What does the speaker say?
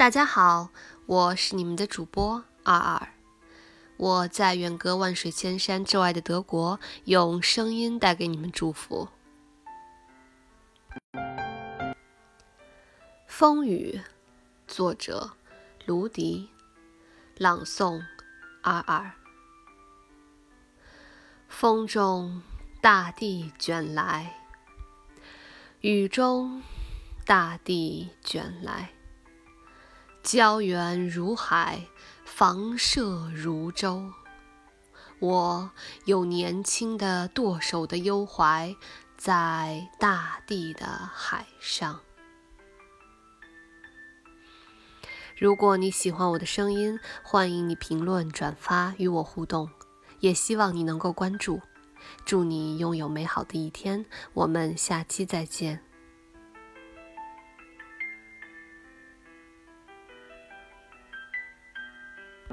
大家好，我是你们的主播二二。我在远隔万水千山之外的德国，用声音带给你们祝福。风雨，作者卢迪，朗诵二二。风中大地卷来，雨中大地卷来。胶原如海，房舍如舟。我有年轻的舵手的忧怀，在大地的海上。如果你喜欢我的声音，欢迎你评论、转发与我互动，也希望你能够关注。祝你拥有美好的一天，我们下期再见。